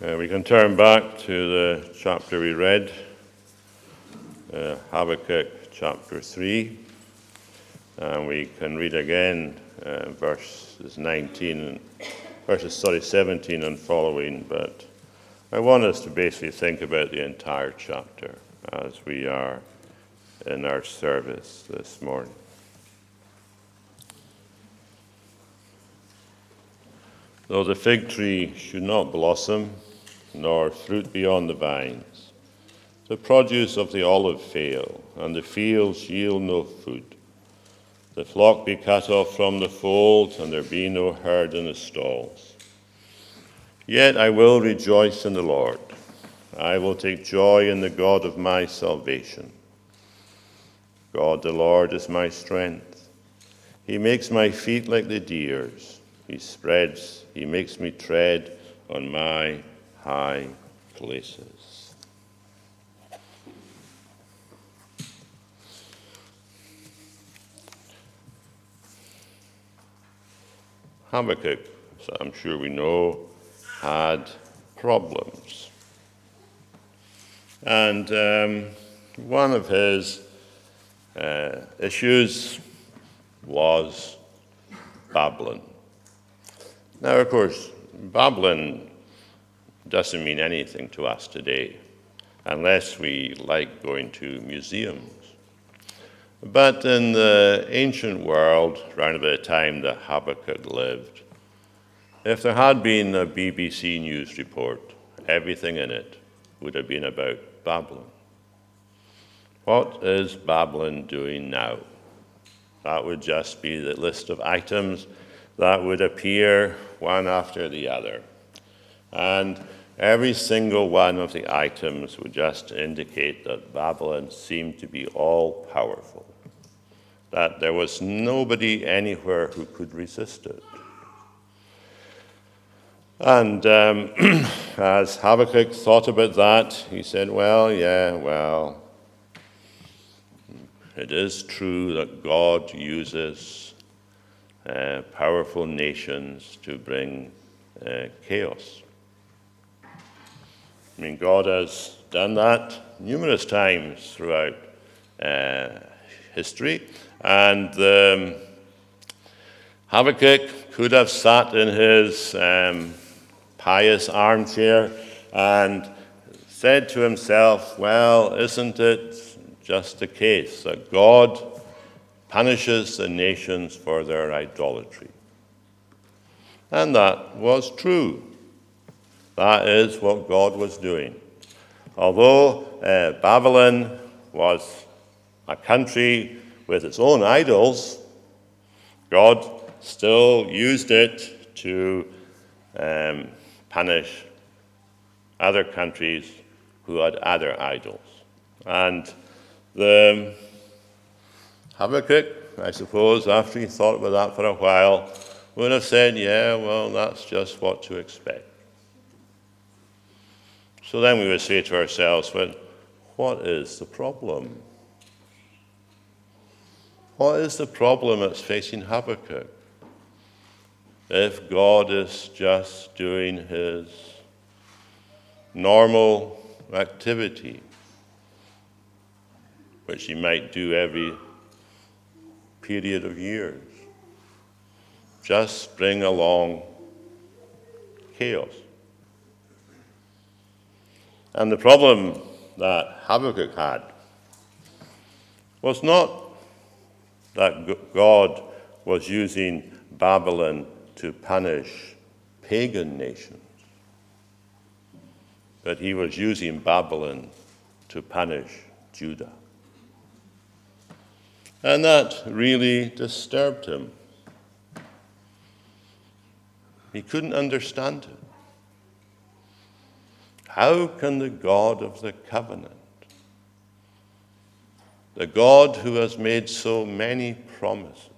Uh, we can turn back to the chapter we read, uh, Habakkuk chapter 3, and we can read again uh, verses 19, verses sorry, 17 and following, but I want us to basically think about the entire chapter as we are in our service this morning. Though the fig tree should not blossom, nor fruit beyond the vines. The produce of the olive fail, and the fields yield no food. The flock be cut off from the fold, and there be no herd in the stalls. Yet I will rejoice in the Lord. I will take joy in the God of my salvation. God the Lord is my strength. He makes my feet like the deer's. He spreads, he makes me tread on my high places. Habakkuk, as I'm sure we know, had problems. And um, one of his uh, issues was Babylon. Now, of course, Babylon doesn't mean anything to us today unless we like going to museums. But in the ancient world, around about the time that Habakkuk lived, if there had been a BBC news report, everything in it would have been about Babylon. What is Babylon doing now? That would just be the list of items that would appear one after the other. And Every single one of the items would just indicate that Babylon seemed to be all powerful, that there was nobody anywhere who could resist it. And um, as Habakkuk thought about that, he said, Well, yeah, well, it is true that God uses uh, powerful nations to bring uh, chaos. I mean, God has done that numerous times throughout uh, history. And um, Habakkuk could have sat in his um, pious armchair and said to himself, Well, isn't it just the case that God punishes the nations for their idolatry? And that was true. That is what God was doing. Although uh, Babylon was a country with its own idols, God still used it to um, punish other countries who had other idols. And the Habakkuk, I suppose, after he thought about that for a while, would have said, Yeah, well, that's just what to expect. So then we would say to ourselves, well, what is the problem? What is the problem that's facing Habakkuk? If God is just doing his normal activity, which he might do every period of years, just bring along chaos. And the problem that Habakkuk had was not that God was using Babylon to punish pagan nations, but he was using Babylon to punish Judah. And that really disturbed him. He couldn't understand it. How can the God of the covenant, the God who has made so many promises,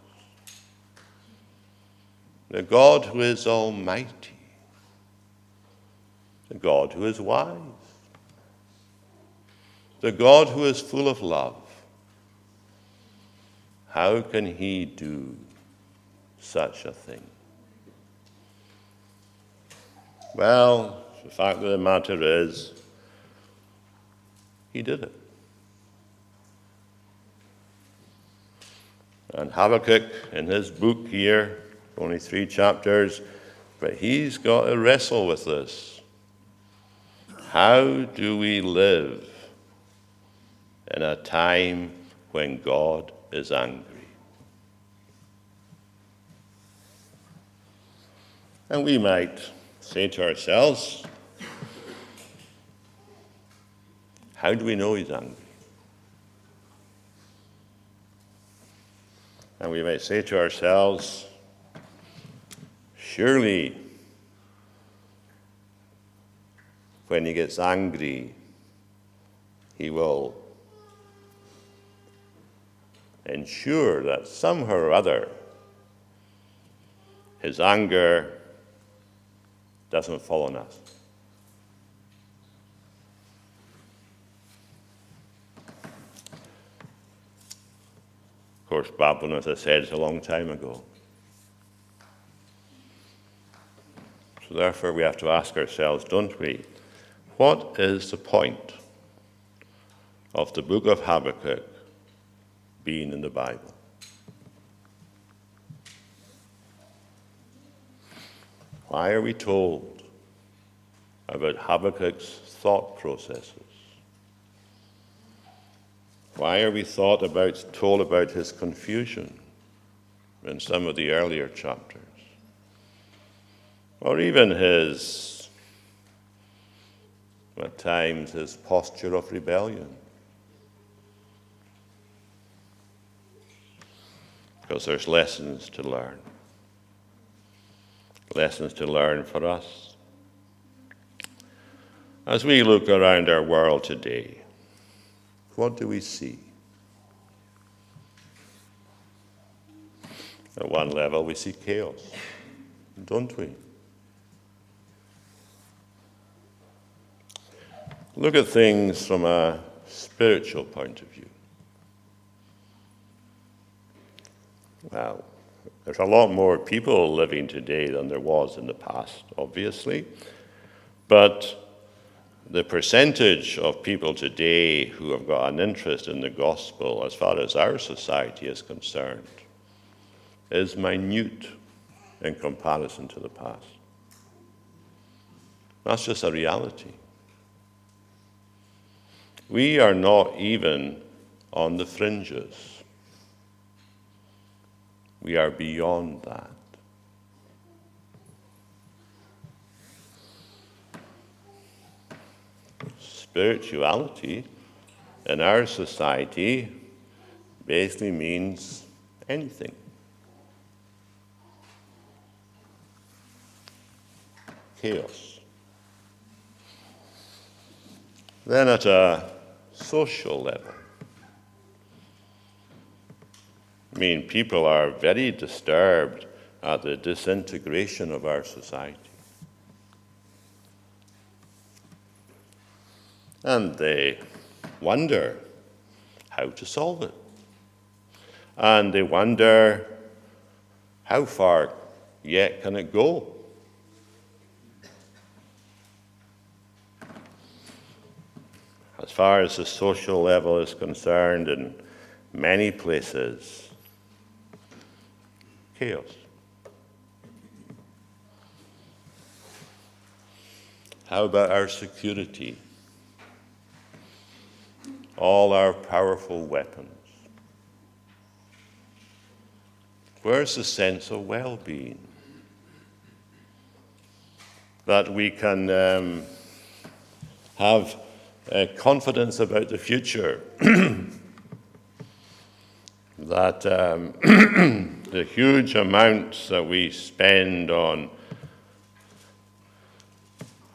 the God who is almighty, the God who is wise, the God who is full of love, how can he do such a thing? Well, The fact of the matter is, he did it. And Habakkuk, in his book here, only three chapters, but he's got to wrestle with this. How do we live in a time when God is angry? And we might say to ourselves, how do we know he's angry? And we might say to ourselves, surely when he gets angry, he will ensure that somehow or other his anger doesn't fall on us. Course, Babylon, as I said, is a long time ago. So, therefore, we have to ask ourselves, don't we? What is the point of the book of Habakkuk being in the Bible? Why are we told about Habakkuk's thought processes? Why are we thought about, told about his confusion in some of the earlier chapters? Or even his, at times, his posture of rebellion? Because there's lessons to learn lessons to learn for us. As we look around our world today, what do we see? At one level, we see chaos, don't we? Look at things from a spiritual point of view. Well, there's a lot more people living today than there was in the past, obviously. But the percentage of people today who have got an interest in the gospel, as far as our society is concerned, is minute in comparison to the past. That's just a reality. We are not even on the fringes. We are beyond that. Spirituality in our society basically means anything. Chaos. Then, at a social level, I mean, people are very disturbed at the disintegration of our society. And they wonder how to solve it. And they wonder how far yet can it go? As far as the social level is concerned, in many places, chaos. How about our security? All our powerful weapons. Where's the sense of well being? That we can um, have uh, confidence about the future. that um, the huge amounts that we spend on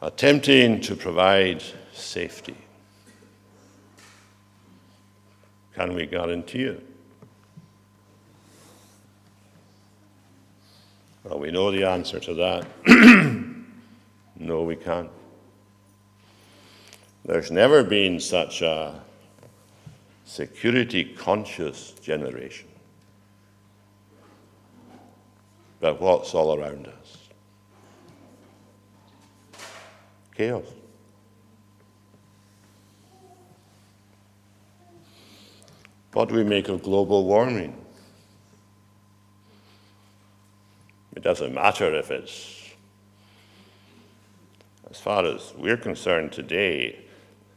attempting to provide safety. Can we guarantee it? Well, we know the answer to that. no, we can't. There's never been such a security conscious generation but what's all around us. chaos. What do we make of global warming? It doesn't matter if it's, as far as we're concerned today,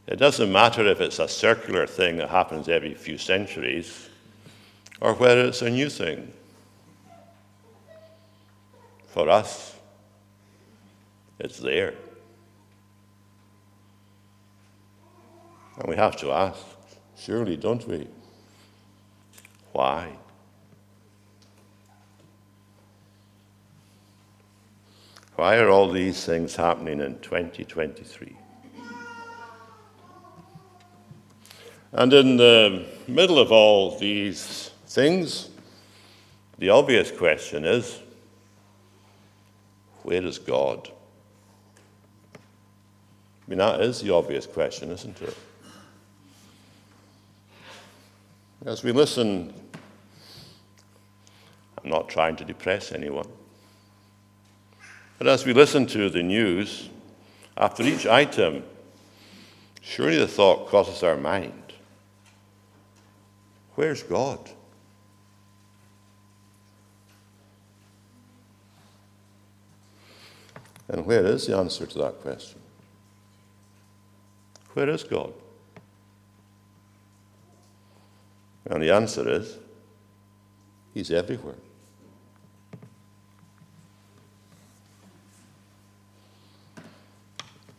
it doesn't matter if it's a circular thing that happens every few centuries or whether it's a new thing. For us, it's there. And we have to ask, surely, don't we? Why? Why are all these things happening in 2023? And in the middle of all these things, the obvious question is where is God? I mean, that is the obvious question, isn't it? As we listen, I'm not trying to depress anyone, but as we listen to the news, after each item, surely the thought crosses our mind where's God? And where is the answer to that question? Where is God? And the answer is He's everywhere.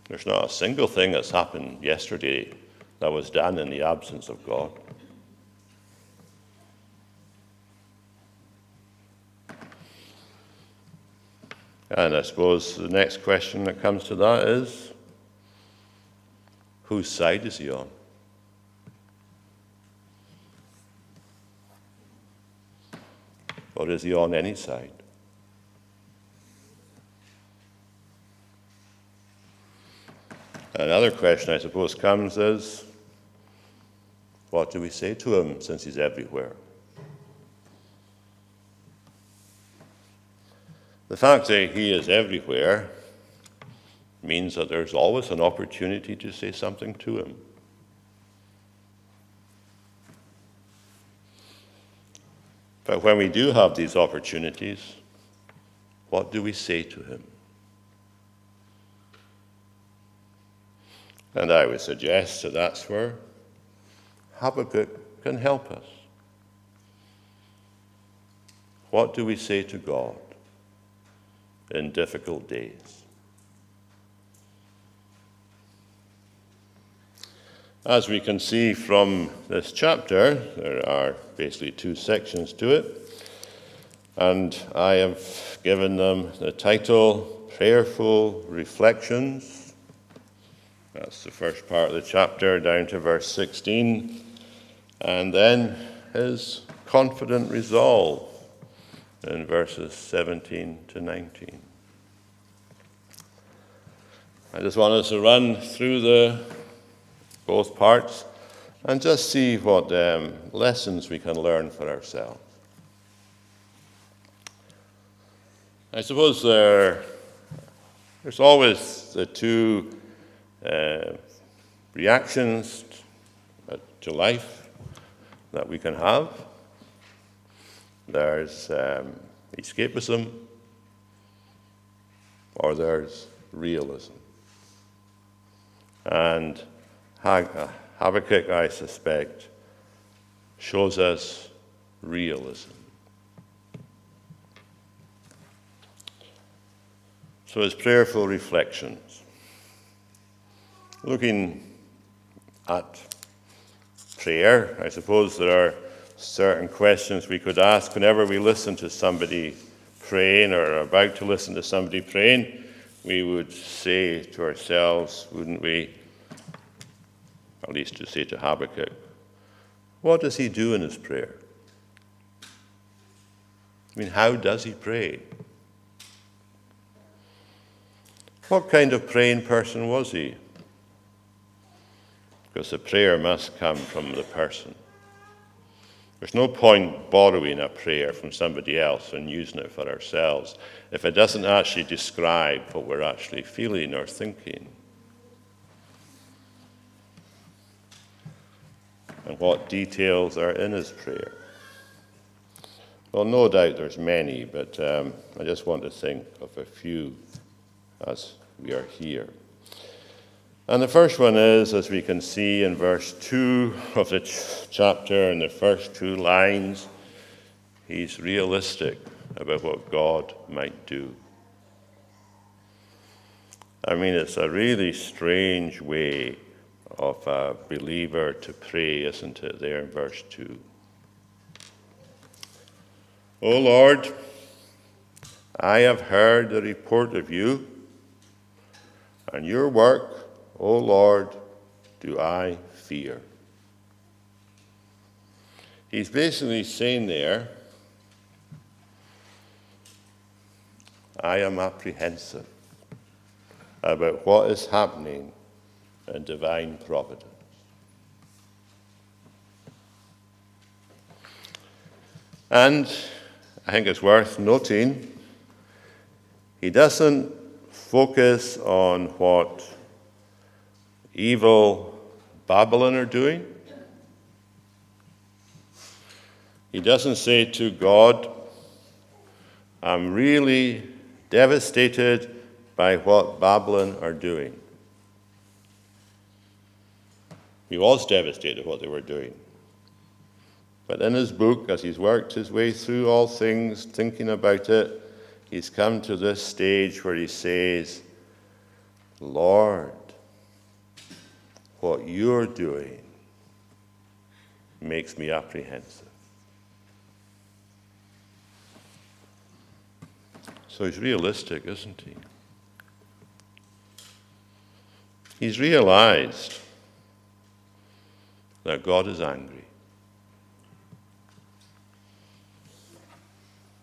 There's not a single thing that's happened yesterday that was done in the absence of God. And I suppose the next question that comes to that is whose side is he on? Or is he on any side? Another question, I suppose, comes is what do we say to him since he's everywhere? The fact that he is everywhere means that there's always an opportunity to say something to him. But when we do have these opportunities, what do we say to him? And I would suggest that that's where Habakkuk can help us. What do we say to God? in difficult days. As we can see from this chapter, there are basically two sections to it, and I have given them the title Prayerful Reflections. That's the first part of the chapter, down to verse 16, and then his confident resolve in verses 17 to 19. I just want us to run through the both parts and just see what um, lessons we can learn for ourselves. I suppose there, there's always the two uh, reactions to life that we can have there's um, escapism, or there's realism. And Uh, Habakkuk, I suspect, shows us realism. So, his prayerful reflections, looking at prayer, I suppose there are certain questions we could ask whenever we listen to somebody praying or are about to listen to somebody praying. We would say to ourselves, wouldn't we? At least to say to Habakkuk, what does he do in his prayer? I mean, how does he pray? What kind of praying person was he? Because the prayer must come from the person. There's no point borrowing a prayer from somebody else and using it for ourselves if it doesn't actually describe what we're actually feeling or thinking. And what details are in his prayer? Well, no doubt there's many, but um, I just want to think of a few as we are here. And the first one is, as we can see in verse 2 of the ch- chapter, in the first two lines, he's realistic about what God might do. I mean, it's a really strange way of a believer to pray, isn't it, there in verse 2? O Lord, I have heard the report of you, and your work, O Lord, do I fear. He's basically saying there, I am apprehensive about what is happening in divine providence. And I think it's worth noting he doesn't focus on what evil Babylon are doing. He doesn't say to God, I'm really devastated by what Babylon are doing. He was devastated what they were doing. But in his book, as he's worked his way through all things, thinking about it, he's come to this stage where he says, Lord, what you're doing makes me apprehensive. So he's realistic, isn't he? He's realized that God is angry.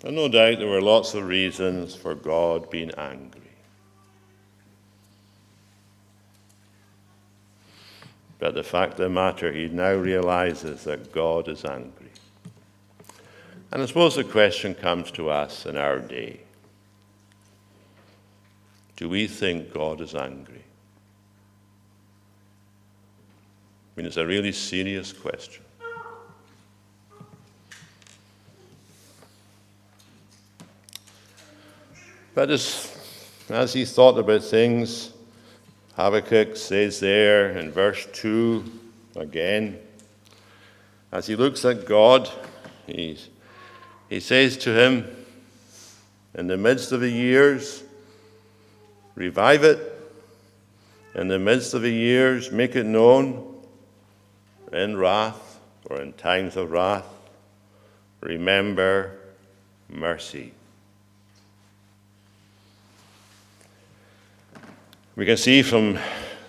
And no doubt there were lots of reasons for God being angry. But the fact of the matter, he now realizes that God is angry. And I suppose the question comes to us in our day Do we think God is angry? I mean, it's a really serious question. But as, as he thought about things, Habakkuk says there in verse 2 again, as he looks at God, he's, he says to him, In the midst of the years, revive it. In the midst of the years, make it known. In wrath or in times of wrath, remember mercy. We can see from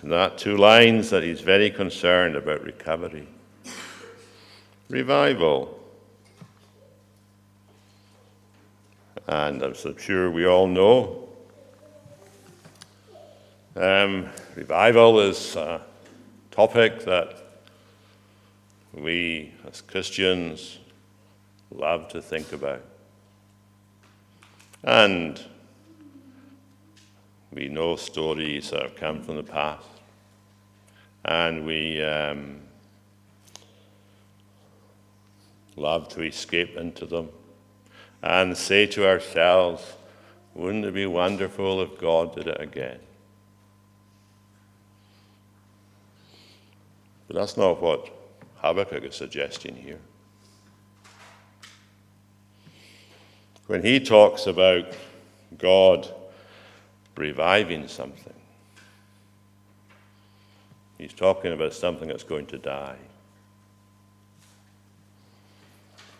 that two lines that he's very concerned about recovery. Revival. And I'm so sure we all know, um, revival is a topic that we as Christians love to think about. And we know stories that have come from the past, and we um, love to escape into them and say to ourselves, wouldn't it be wonderful if God did it again? But that's not what Habakkuk is suggesting here. When he talks about God reviving something. He's talking about something that's going to die.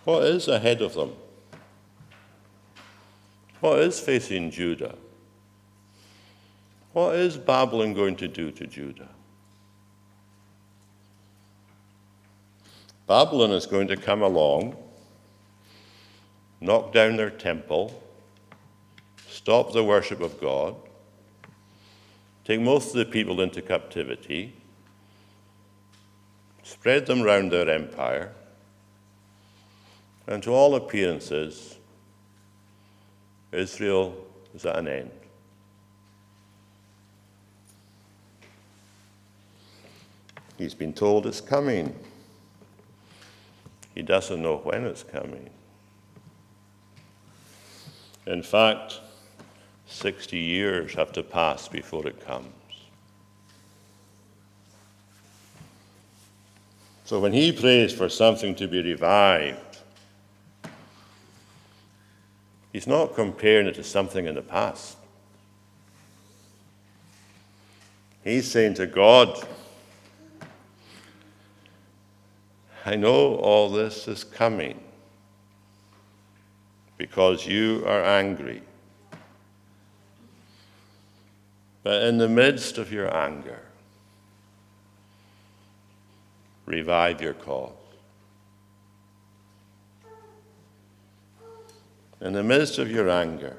What is ahead of them? What is facing Judah? What is Babylon going to do to Judah? Babylon is going to come along, knock down their temple, stop the worship of God, take most of the people into captivity, spread them round their empire, and to all appearances, Israel is at an end. He's been told it's coming. He doesn't know when it's coming. In fact, 60 years have to pass before it comes. So when he prays for something to be revived, he's not comparing it to something in the past. He's saying to God, I know all this is coming because you are angry. But in the midst of your anger, revive your cause. In the midst of your anger,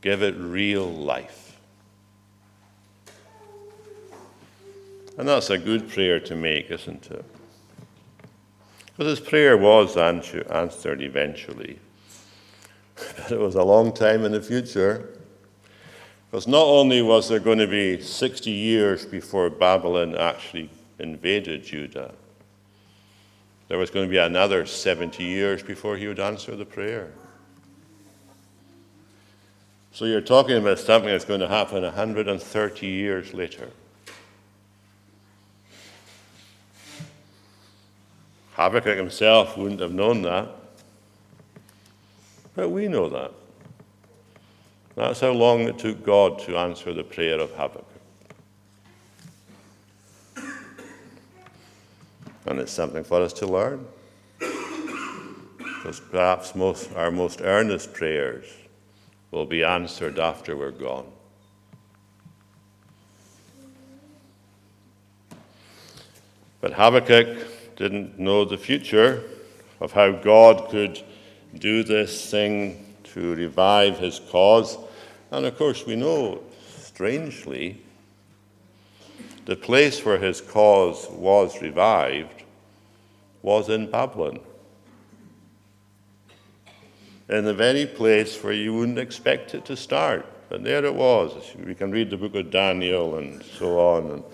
give it real life. And that's a good prayer to make, isn't it? Because his prayer was answered eventually. But it was a long time in the future. Because not only was there going to be 60 years before Babylon actually invaded Judah, there was going to be another 70 years before he would answer the prayer. So you're talking about something that's going to happen 130 years later. Habakkuk himself wouldn't have known that, but we know that. That's how long it took God to answer the prayer of Habakkuk. And it's something for us to learn. Because perhaps most, our most earnest prayers will be answered after we're gone. But Habakkuk didn't know the future of how God could do this thing to revive his cause and of course, we know, strangely, the place where his cause was revived was in Babylon. In the very place where you wouldn't expect it to start. But there it was. We can read the book of Daniel and so on. And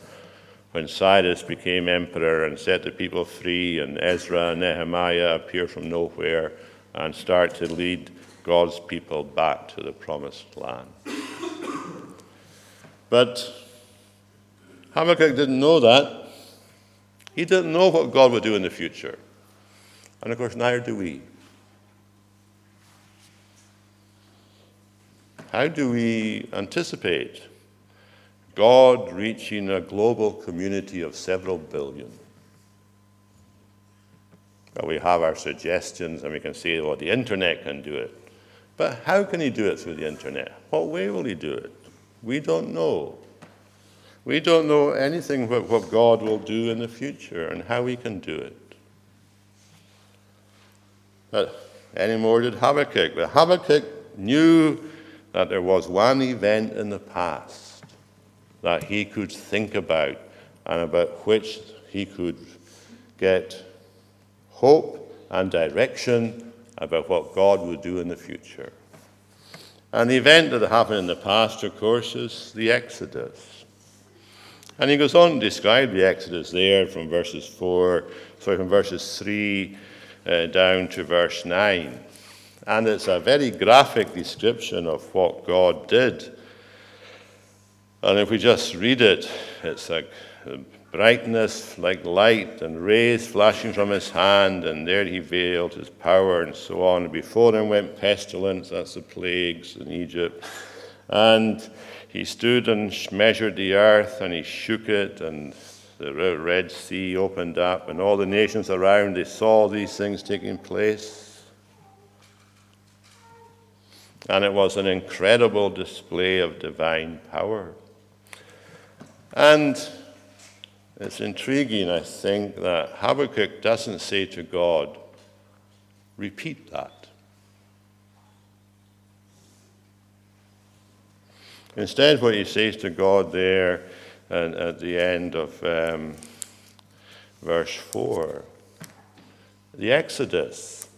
when Cyrus became emperor and set the people free, and Ezra and Nehemiah appear from nowhere and start to lead God's people back to the promised land. But Habakkuk didn't know that. He didn't know what God would do in the future. And of course, neither do we. How do we anticipate God reaching a global community of several billion? Well, we have our suggestions and we can say, well, the internet can do it. But how can he do it through the internet? What way will he do it? We don't know. We don't know anything about what God will do in the future and how he can do it. But any more did Habakkuk. But Habakkuk knew that there was one event in the past that he could think about and about which he could get hope and direction about what God would do in the future. And the event that happened in the past, of course, is the Exodus. And he goes on to describe the Exodus there from verses 4, sorry, from verses 3 uh, down to verse 9. And it's a very graphic description of what God did. And if we just read it, it's like uh, brightness like light and rays flashing from his hand, and there he veiled his power and so on. Before him went pestilence, that's the plagues in Egypt. And he stood and measured the earth, and he shook it, and the Red Sea opened up, and all the nations around they saw these things taking place. And it was an incredible display of divine power. And it's intriguing, I think, that Habakkuk doesn't say to God, repeat that. Instead, what he says to God there and at the end of um, verse 4 the Exodus,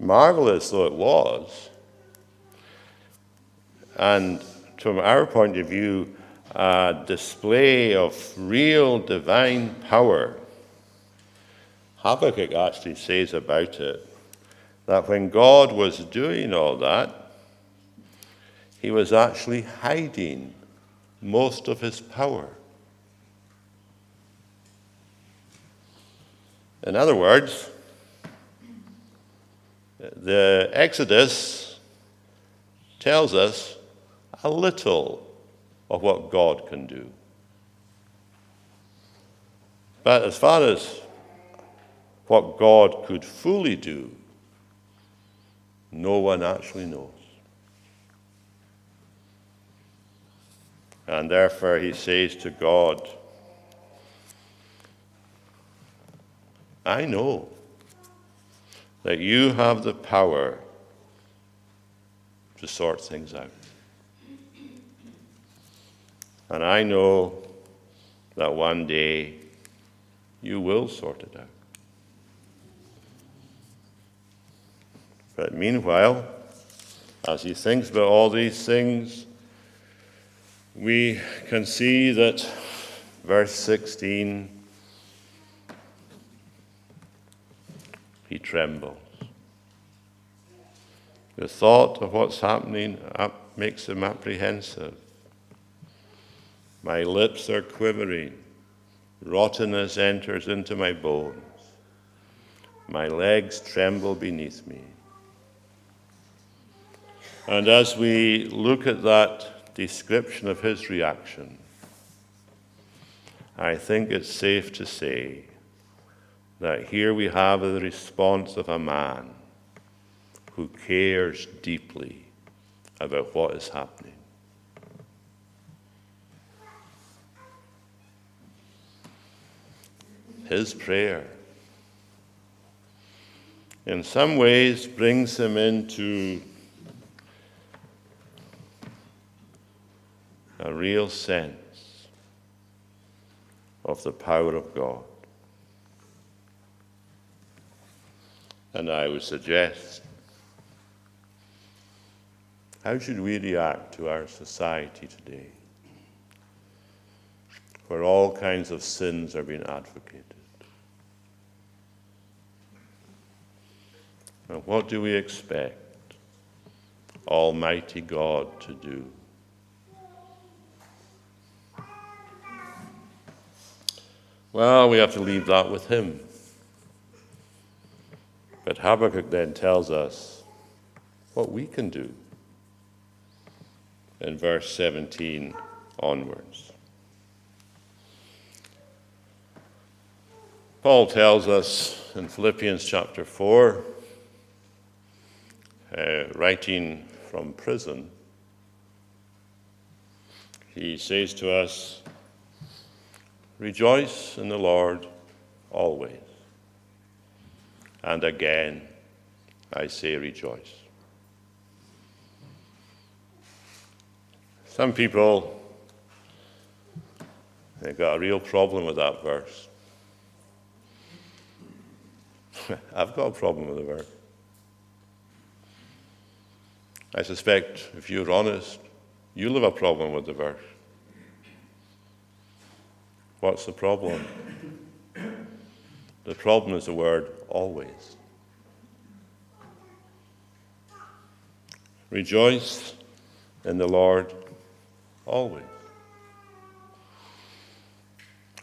marvelous though it was, and from our point of view, a display of real divine power Habakkuk actually says about it that when God was doing all that, he was actually hiding most of his power. In other words, the Exodus tells us a little of what God can do. But as far as what God could fully do, no one actually knows. And therefore, he says to God, I know that you have the power to sort things out. And I know that one day you will sort it out. But meanwhile, as he thinks about all these things, we can see that verse 16 he trembles. The thought of what's happening uh, makes him apprehensive. My lips are quivering. Rottenness enters into my bones. My legs tremble beneath me. And as we look at that description of his reaction, I think it's safe to say that here we have the response of a man who cares deeply about what is happening. His prayer, in some ways, brings him into a real sense of the power of God. And I would suggest how should we react to our society today, where all kinds of sins are being advocated? What do we expect Almighty God to do? Well, we have to leave that with Him. But Habakkuk then tells us what we can do in verse 17 onwards. Paul tells us in Philippians chapter 4, uh, writing from prison, he says to us, Rejoice in the Lord always. And again, I say rejoice. Some people, they've got a real problem with that verse. I've got a problem with the verse. I suspect if you're honest, you'll have a problem with the verse. What's the problem? The problem is the word always. Rejoice in the Lord always.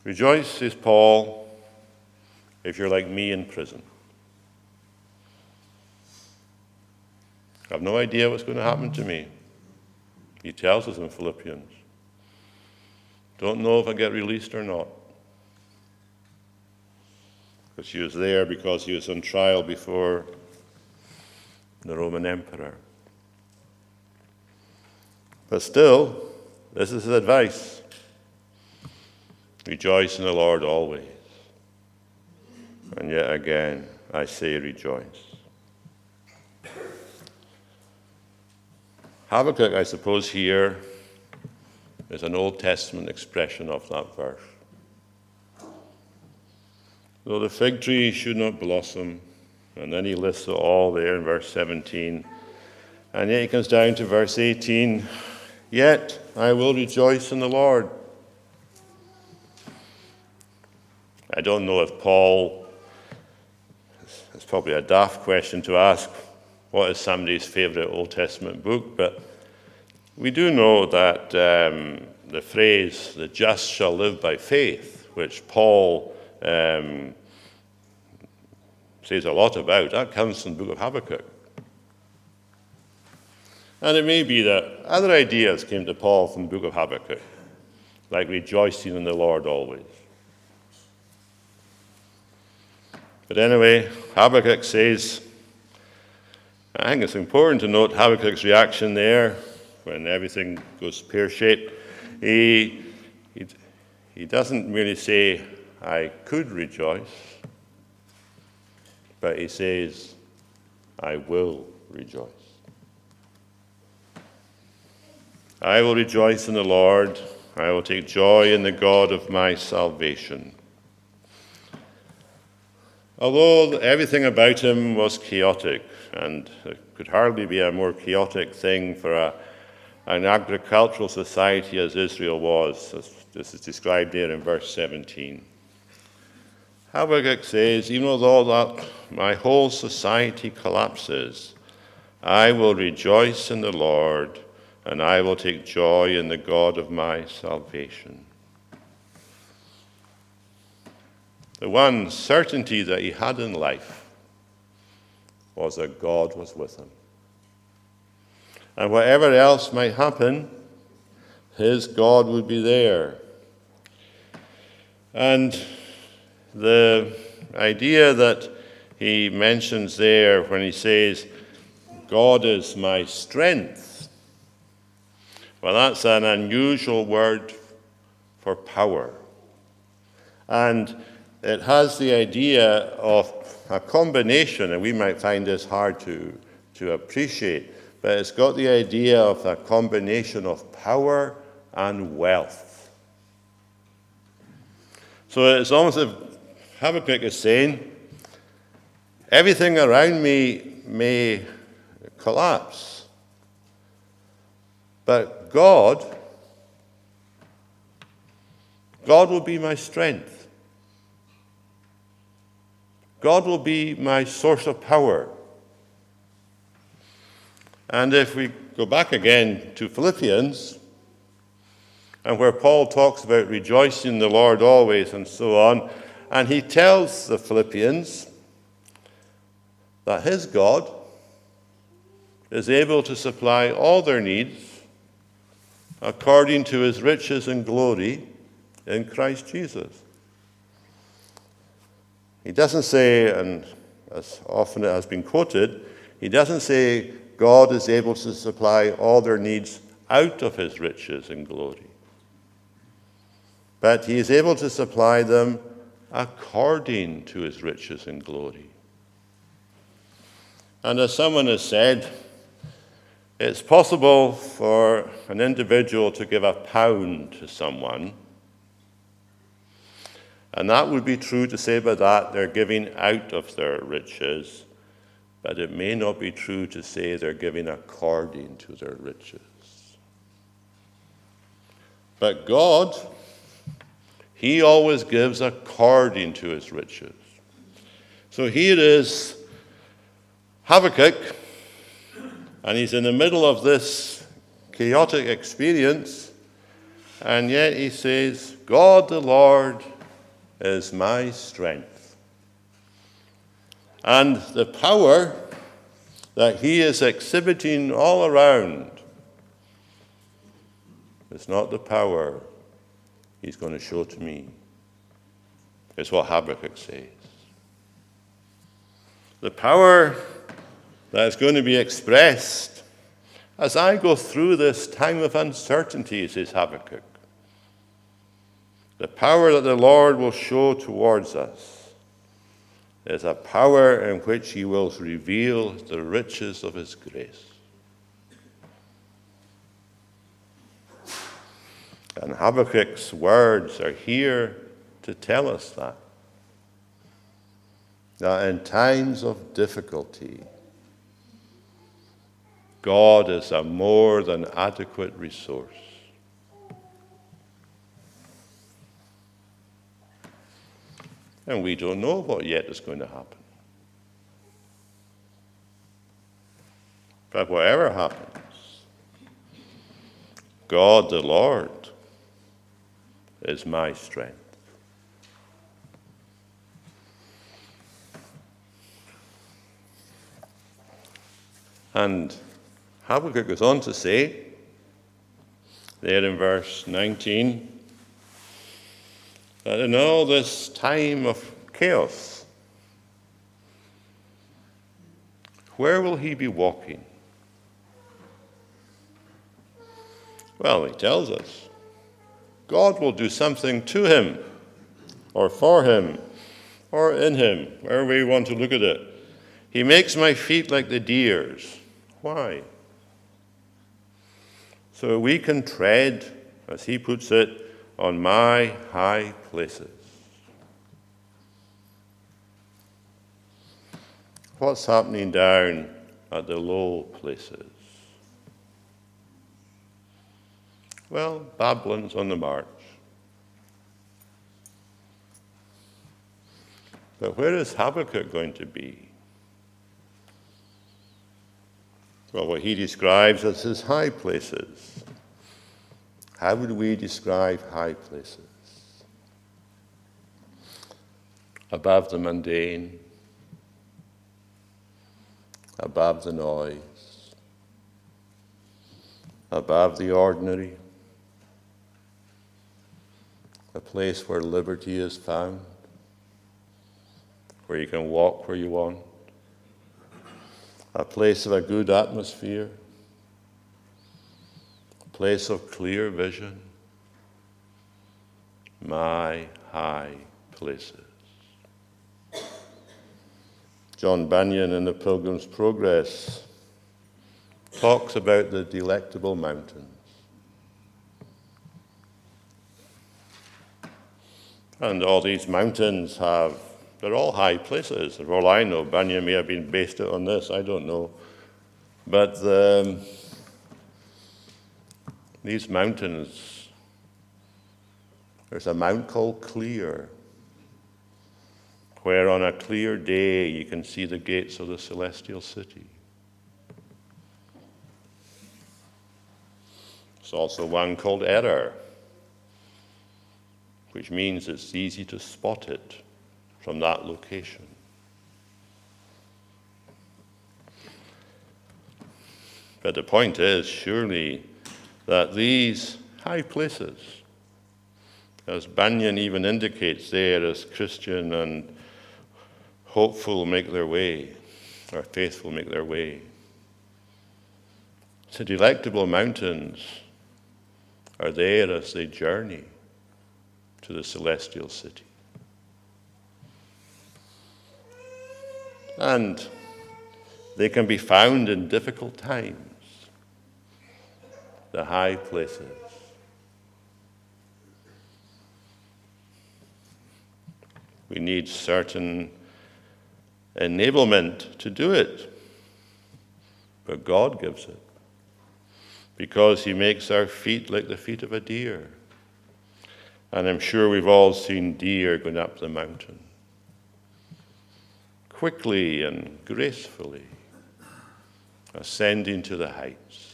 Rejoice, says Paul, if you're like me in prison. I have no idea what's going to happen to me. He tells us in Philippians. Don't know if I get released or not. Because he was there because he was on trial before the Roman emperor. But still, this is his advice rejoice in the Lord always. And yet again, I say rejoice. Habakkuk, I suppose, here is an Old Testament expression of that verse. Though the fig tree should not blossom, and then he lists it all there in verse 17. And yet he comes down to verse 18 Yet I will rejoice in the Lord. I don't know if Paul it's probably a daft question to ask what is somebody's favorite Old Testament book, but we do know that um, the phrase, the just shall live by faith, which Paul um, says a lot about, that comes from the book of Habakkuk. And it may be that other ideas came to Paul from the book of Habakkuk, like rejoicing in the Lord always. But anyway, Habakkuk says, I think it's important to note Habakkuk's reaction there when everything goes pear shaped. He, he, he doesn't really say, I could rejoice, but he says, I will rejoice. I will rejoice in the Lord. I will take joy in the God of my salvation. Although everything about him was chaotic, and it could hardly be a more chaotic thing for a, an agricultural society as Israel was, as this is described here in verse 17. Habakkuk says, even though that my whole society collapses, I will rejoice in the Lord and I will take joy in the God of my salvation. The one certainty that he had in life was that God was with him. And whatever else might happen, his God would be there. And the idea that he mentions there when he says, God is my strength, well, that's an unusual word for power. And it has the idea of a combination, and we might find this hard to, to appreciate, but it's got the idea of a combination of power and wealth. So it's almost as if Habakkuk is saying, everything around me may collapse, but God, God will be my strength. God will be my source of power. And if we go back again to Philippians, and where Paul talks about rejoicing in the Lord always and so on, and he tells the Philippians that his God is able to supply all their needs according to his riches and glory in Christ Jesus. He doesn't say, and as often it has been quoted, he doesn't say God is able to supply all their needs out of his riches and glory. But he is able to supply them according to his riches and glory. And as someone has said, it's possible for an individual to give a pound to someone, and that would be true to say by that they're giving out of their riches, but it may not be true to say they're giving according to their riches. But God, He always gives according to His riches. So here is Habakkuk and he's in the middle of this chaotic experience, and yet he says, God the Lord is my strength. And the power that he is exhibiting all around is not the power he's going to show to me. It's what Habakkuk says. The power that is going to be expressed as I go through this time of uncertainty, says Habakkuk. The power that the Lord will show towards us is a power in which He will reveal the riches of His grace. And Habakkuk's words are here to tell us that. That in times of difficulty, God is a more than adequate resource. And we don't know what yet is going to happen. But whatever happens, God the Lord is my strength. And Habakkuk goes on to say, there in verse 19, that in all this time of chaos, where will he be walking? Well, he tells us God will do something to him, or for him, or in him, wherever we want to look at it. He makes my feet like the deer's. Why? So we can tread, as he puts it, on my high places. What's happening down at the low places? Well, Babylon's on the march. But where is Habakkuk going to be? Well, what he describes as his high places. How would we describe high places? Above the mundane, above the noise, above the ordinary, a place where liberty is found, where you can walk where you want, a place of a good atmosphere, place of clear vision, my high places. John Bunyan in The Pilgrim's Progress talks about the delectable mountains. And all these mountains have, they're all high places. For all I know, Bunyan may have been based on this, I don't know. But the, these mountains, there's a mount called Clear, where on a clear day you can see the gates of the celestial city. There's also one called Error which means it's easy to spot it from that location. But the point is, surely, that these high places, as Bunyan even indicates there, as Christian and hopeful make their way, or faithful make their way, the delectable mountains are there as they journey to the celestial city. And they can be found in difficult times, the high places. We need certain enablement to do it, but God gives it because He makes our feet like the feet of a deer. And I'm sure we've all seen deer going up the mountain. Quickly and gracefully, ascending to the heights.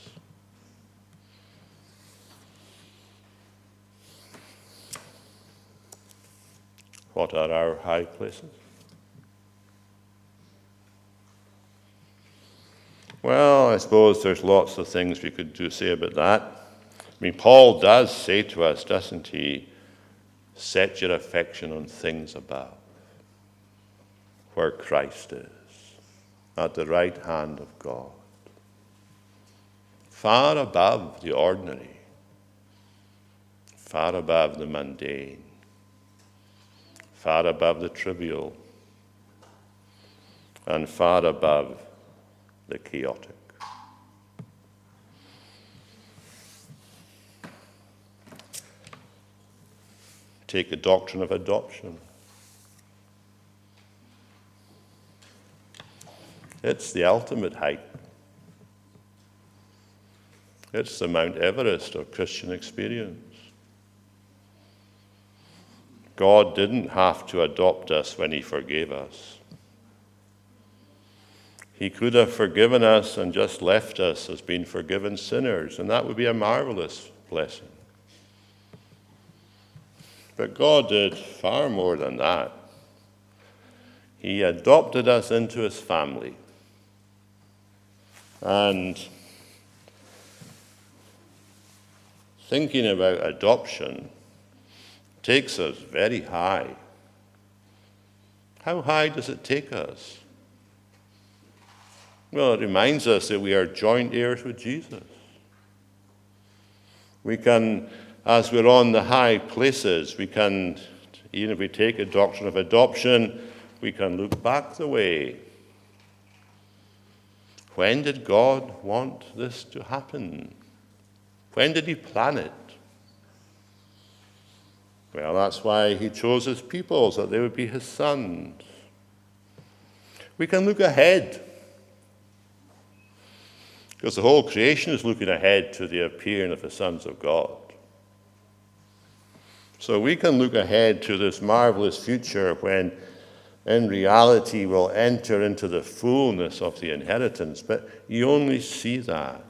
What are our high places? Well, I suppose there's lots of things we could do say about that. I mean, Paul does say to us, doesn't he? Set your affection on things above, where Christ is, at the right hand of God. Far above the ordinary, far above the mundane, far above the trivial, and far above the chaotic. take the doctrine of adoption. It's the ultimate height. It's the Mount Everest of Christian experience. God didn't have to adopt us when He forgave us. He could have forgiven us and just left us as being forgiven sinners, and that would be a marvelous blessing. But God did far more than that. He adopted us into his family. And thinking about adoption takes us very high. How high does it take us? Well, it reminds us that we are joint heirs with Jesus. We can, as we're on the high places, we can, even if we take a doctrine of adoption, we can look back the way. When did God want this to happen? When did He plan it? Well, that's why He chose His people, so that they would be His sons. We can look ahead. Because the whole creation is looking ahead to the appearing of the sons of God. So we can look ahead to this marvelous future when in reality we'll enter into the fullness of the inheritance, but you only see that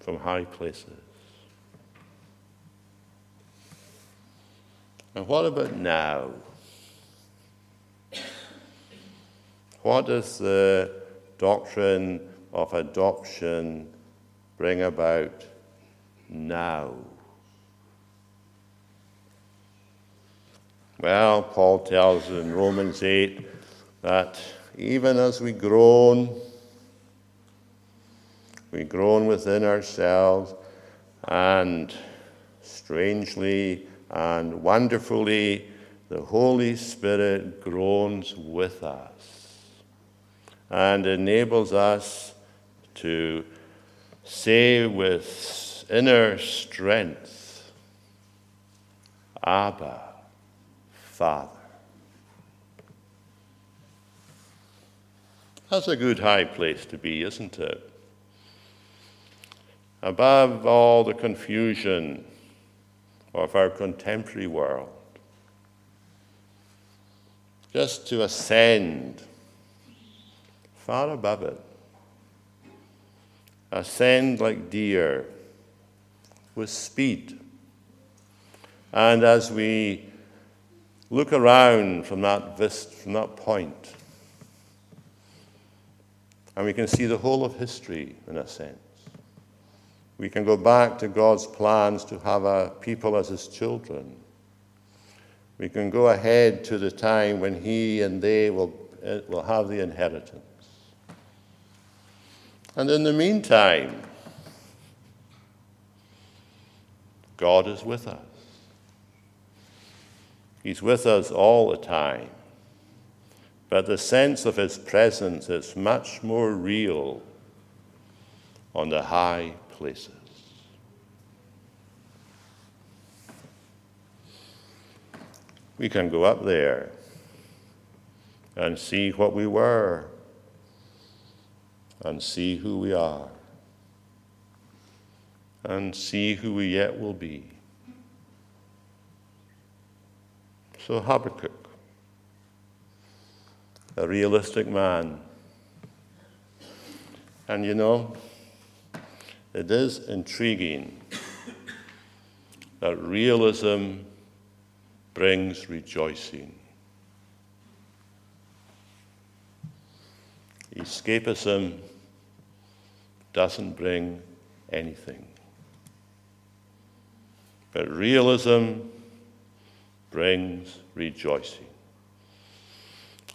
from high places. And what about now? What does the doctrine of adoption bring about now? Well, Paul tells in Romans 8 that even as we groan, we groan within ourselves, and strangely and wonderfully, the Holy Spirit groans with us and enables us to say with inner strength, Abba. Father. That's a good high place to be, isn't it? Above all the confusion of our contemporary world, just to ascend far above it, ascend like deer with speed. And as we look around from that vista, from that point, and we can see the whole of history in a sense. We can go back to God's plans to have a people as his children. We can go ahead to the time when he and they will, eh, will have the inheritance. And in the meantime, God is with us. He's with us all the time. But the sense of His presence is much more real on the high places. We can go up there and see what we were and see who we are and see who we yet will be. So Habakkuk, a realistic man. And you know, it is intriguing that realism brings rejoicing. Escapism doesn't bring anything. But realism brings rejoicing.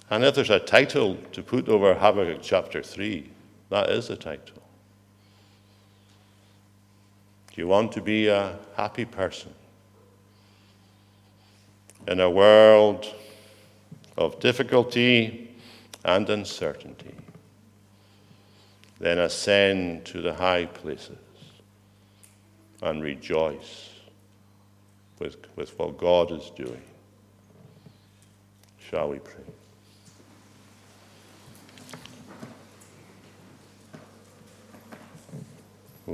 And if there's a title to put over Habakkuk chapter 3, that is the title. You want to be a happy person in a world of difficulty and uncertainty? Then ascend to the high places and rejoice with, with what God is doing. Shall we pray?